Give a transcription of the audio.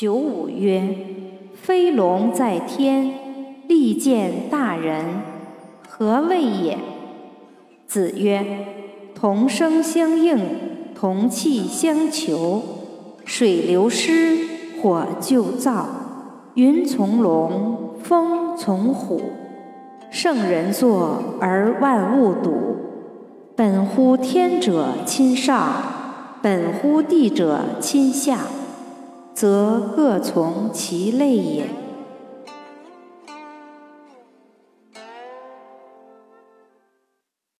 九五曰：飞龙在天，利见大人，何谓也？子曰：同声相应，同气相求。水流湿，火就燥；云从龙，风从虎。圣人作而万物睹。本乎天者亲上，本乎地者亲下。则各从其类也。